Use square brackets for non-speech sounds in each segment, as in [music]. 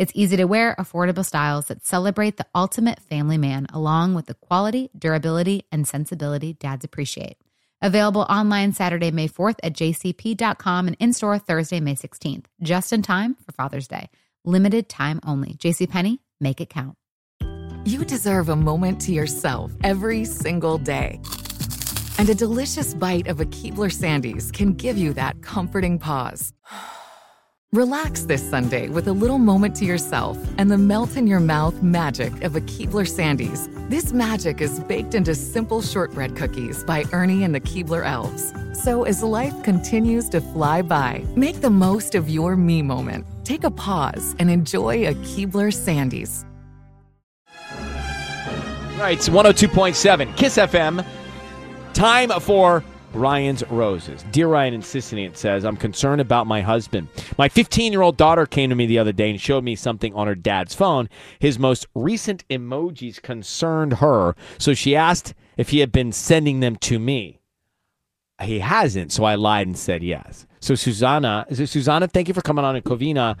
It's easy to wear, affordable styles that celebrate the ultimate family man, along with the quality, durability, and sensibility dads appreciate. Available online Saturday, May 4th at jcp.com and in store Thursday, May 16th, just in time for Father's Day. Limited time only. JCPenney, make it count. You deserve a moment to yourself every single day. And a delicious bite of a Keebler Sandies can give you that comforting pause. [sighs] Relax this Sunday with a little moment to yourself and the melt in your mouth magic of a Keebler Sandies. This magic is baked into simple shortbread cookies by Ernie and the Keebler Elves. So as life continues to fly by, make the most of your me moment. Take a pause and enjoy a Keebler Sandies. All right, it's 102.7 Kiss FM. Time for Ryan's Roses. Dear Ryan and Sisanie, it says, I'm concerned about my husband. My 15 year old daughter came to me the other day and showed me something on her dad's phone. His most recent emojis concerned her, so she asked if he had been sending them to me. He hasn't, so I lied and said yes. So, Susanna, Susanna? Thank you for coming on in Covina.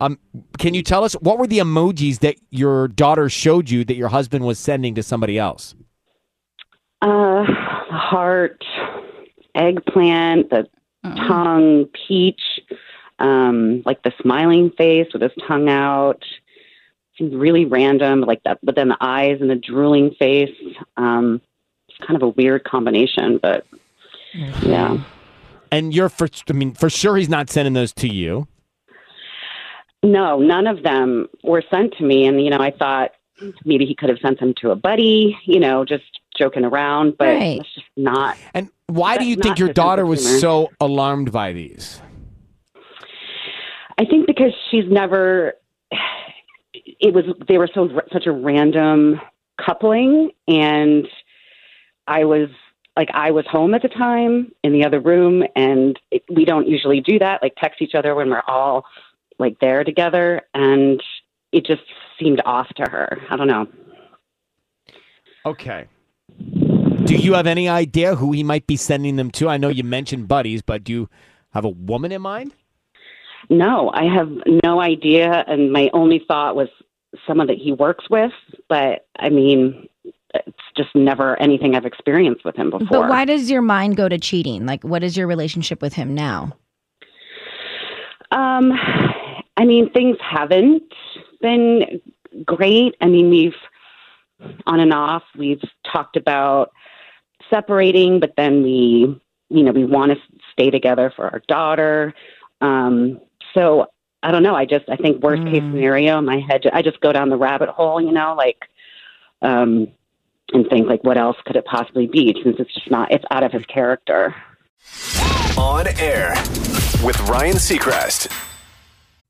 Um, can you tell us what were the emojis that your daughter showed you that your husband was sending to somebody else? Uh, heart, eggplant, the tongue, peach, um, like the smiling face with his tongue out. Seems really random, like that. But then the eyes and the drooling face. Um, it's kind of a weird combination, but yeah. And you're for, I mean, for sure he's not sending those to you. No, none of them were sent to me, and you know, I thought maybe he could have sent them to a buddy, you know, just joking around, but Right. it's just not. And why do you think your daughter was humor. so alarmed by these? I think because she's never. It was they were so such a random coupling, and I was like I was home at the time in the other room, and it, we don't usually do that, like text each other when we're all like there together, and it just seemed off to her. I don't know. Okay. Do you have any idea who he might be sending them to? I know you mentioned buddies, but do you have a woman in mind? No, I have no idea, and my only thought was someone that he works with, but I mean. It's just never anything I've experienced with him before. But why does your mind go to cheating? Like, what is your relationship with him now? Um, I mean, things haven't been great. I mean, we've on and off. We've talked about separating, but then we, you know, we want to stay together for our daughter. Um, so I don't know. I just, I think worst case scenario my head, I just go down the rabbit hole, you know, like, um, and think like, what else could it possibly be? Since it's just not, it's out of his character. On air with Ryan Seacrest.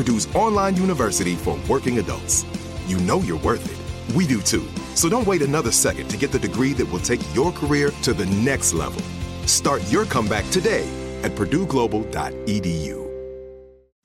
Purdue's online university for working adults. You know you're worth it. We do too. So don't wait another second to get the degree that will take your career to the next level. Start your comeback today at purdueglobal.edu.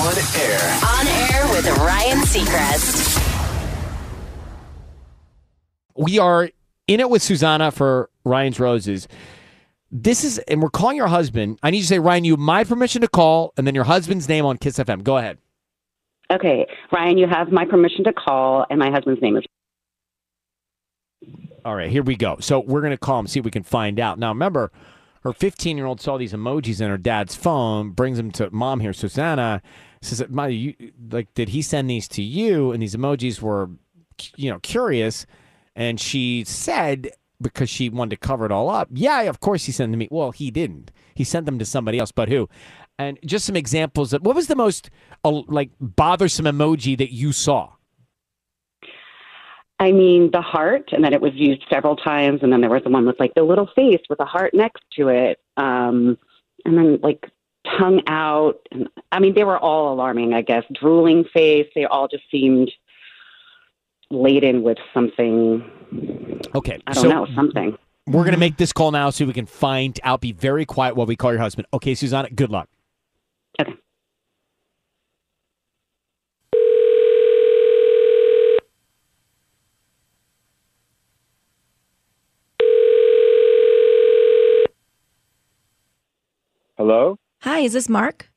On air. On air with Ryan Seacrest. We are in it with Susanna for Ryan's Roses. This is, and we're calling your husband. I need you to say, Ryan, you have my permission to call, and then your husband's name on Kiss FM. Go ahead. Okay, Ryan, you have my permission to call, and my husband's name is. All right, here we go. So we're going to call him, see if we can find out. Now, remember, her 15 year old saw these emojis in her dad's phone, brings them to mom here, Susanna. Says, "My, you, like, did he send these to you?" And these emojis were, you know, curious. And she said, because she wanted to cover it all up, yeah, of course he sent them to me. Well, he didn't. He sent them to somebody else, but who? And just some examples of what was the most uh, like bothersome emoji that you saw? I mean, the heart, and then it was used several times, and then there was the one with like the little face with a heart next to it, um, and then like tongue out. And I mean, they were all alarming. I guess drooling face. They all just seemed laden with something. Okay, I don't so know something. We're going to make this call now so we can find out. Be very quiet while we call your husband. Okay, Susanna, good luck. Okay. Hi, is this Mark?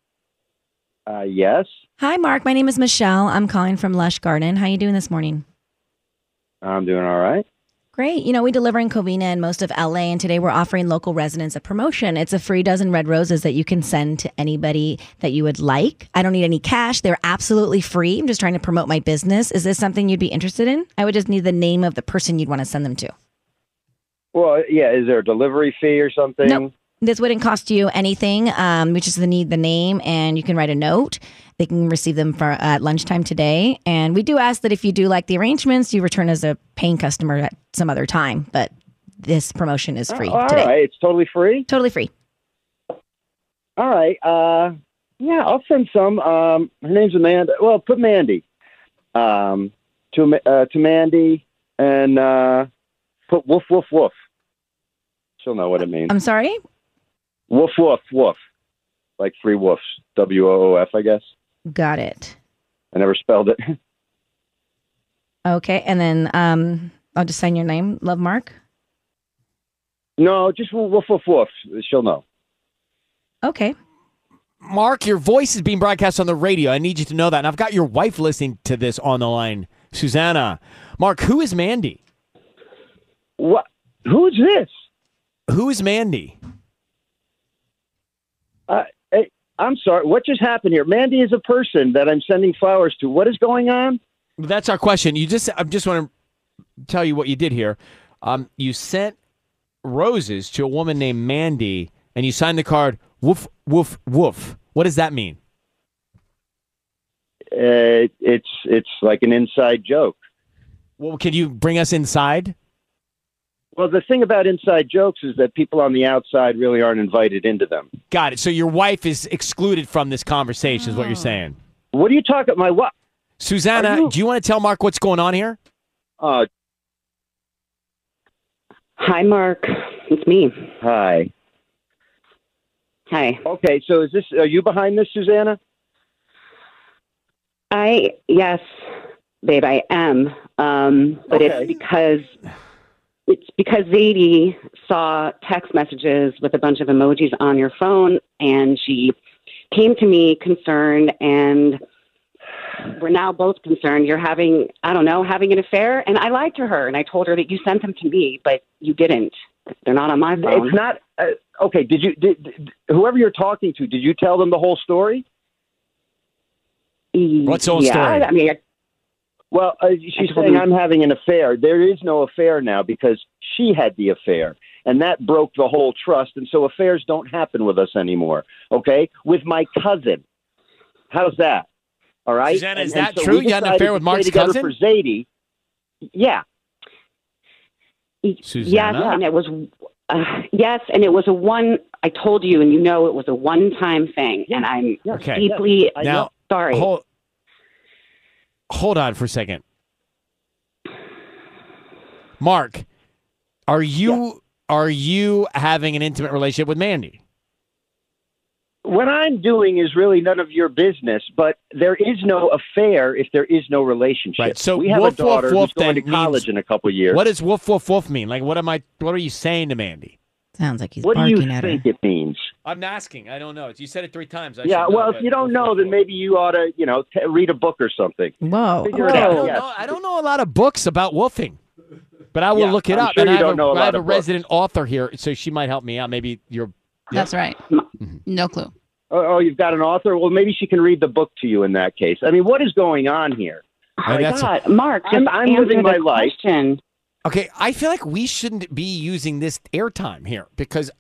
Uh, yes. Hi, Mark. My name is Michelle. I'm calling from Lush Garden. How are you doing this morning? I'm doing all right. Great. You know, we deliver in Covina and most of LA, and today we're offering local residents a promotion. It's a free dozen red roses that you can send to anybody that you would like. I don't need any cash. They're absolutely free. I'm just trying to promote my business. Is this something you'd be interested in? I would just need the name of the person you'd want to send them to. Well, yeah. Is there a delivery fee or something? Nope. This wouldn't cost you anything. Um, we just need the name, and you can write a note. They can receive them for at lunchtime today. And we do ask that if you do like the arrangements, you return as a paying customer at some other time. But this promotion is free Oh, all today. right. It's totally free? Totally free. All right. Uh, yeah, I'll send some. Um, her name's Amanda. Well, put Mandy. Um, to uh, to Mandy and uh, put woof woof woof. She'll know what it means. I'm sorry. Woof woof woof, like three woofs. W O O F, I guess. Got it. I never spelled it. [laughs] Okay, and then um, I'll just sign your name, Love Mark. no, just woof woof woof. She'll know. Okay. Mark, your voice is being broadcast on the radio. I need you to know that. And I've got your wife listening to this on the line, Susanna. Mark, who is Mandy? What? Who's this? Who is Mandy? Uh, hey, I'm sorry. What just happened here? Mandy is a person that I'm sending flowers to. What is going on? That's our question. You just, I just want to tell you what you did here. Um, you sent roses to a woman named Mandy, and you signed the card. Woof, woof, woof. What does that mean? Uh, it's it's like an inside joke. Well, can you bring us inside? Well, the thing about inside jokes is that people on the outside really aren't invited into them. Got it. So your wife is excluded from this conversation, is what you're saying. What are you talking? My what? Susanna, you- do you want to tell Mark what's going on here? Uh, Hi, Mark. It's me. hi. Hi. Okay, so is this? Are you behind this, Susanna? I yes, babe, I am. Um, but Okay. it's because it's because Zadie saw text messages with a bunch of emojis on your phone, and she came to me concerned, and we're now both concerned. You're having I don't know having an affair, and I lied to her, and I told her that you sent them to me, but you didn't. They're not on my phone. It's not. Uh, okay, did you? Did, did, whoever you're talking to, did you tell them the whole story? What's the whole yeah, story? I mean, Well, uh, she's saying I'm having an affair. There is no affair now because she had the affair, and that broke the whole trust. And so affairs don't happen with us anymore. Okay, with my cousin. How's that? All right. Susanna, is And- and that so true? we You had an affair with Mark's cousin? For Zadie. Yeah. Yes, and it was uh, yes, and it was a one. I told you, and you know, it was a one-time thing, and I'm Okay. deeply Now, sorry. Hold, hold on for a second. Mark, are you are you having an intimate relationship with Mandy? What I'm doing is really none of your business, but there is no affair if there is no relationship. Right, so we have woof, a daughter woof who's going to college means- in a couple years. What does woof woof woof mean? Like what am I what are you saying to Mandy? Sounds like he's what do you barking at her. think it means? I'm asking. I don't know. You said it three times. I yeah, know, well, if you don't know, then maybe you ought to, you know, t- read a book or something. Whoa. Figure it I don't, yes. know, I don't know a lot of books about woofing, but I will Yeah, look it I'm up. sure and you I have don't a, know a I lot have a of books. resident author here, so she might help me out. Maybe you're. That's right. Mm-hmm. No clue. Oh, oh, you've got an author? Well, maybe she can read the book to you in that case. I mean, what is going on here? oh my that's- God, Mark, just I'm- I'm living the my life. Okay, I feel like we shouldn't be using this airtime here because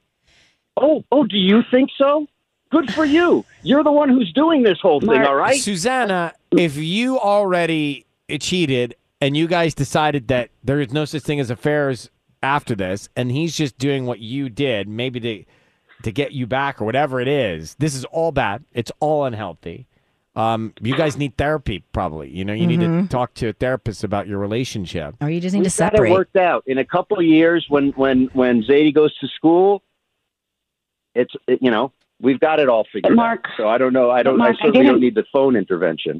Oh, oh, do you think so? Good for you. You're the one who's doing this whole thing, all right? Susanna, if you already cheated and you guys decided that there is no such thing as affairs after this, and he's just doing what you did, maybe to to get you back or whatever it is, this is all bad. It's all unhealthy. Um, you guys need therapy, probably. You know, you need to talk to a therapist about your relationship. Or you just need We've to got it separate. worked out. In a couple of years, when when when Zadie goes to school, it's it, you know we've got it all figured But Mark- out. So I don't know. I don't. Mark, I I certainly don't need the phone intervention.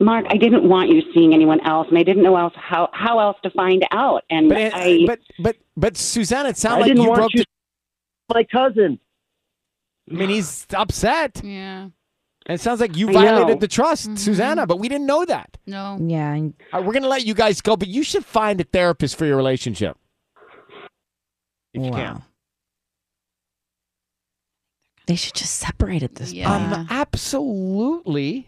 Mark, I didn't want you seeing anyone else, and I didn't know else how how else to find out. And But I, but but but Susanna, it I sounds like didn't you want broke. you. The, My cousin. I mean, he's upset. Yeah. And it sounds like you I violated know. the trust, Mm-hmm. Susanna, but we didn't know that. No. Yeah, and Uh, we're going to let you guys go, but you should find a therapist for your relationship. If you wow. can. They should just separate at this Yeah. point. Um, absolutely.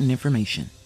important information.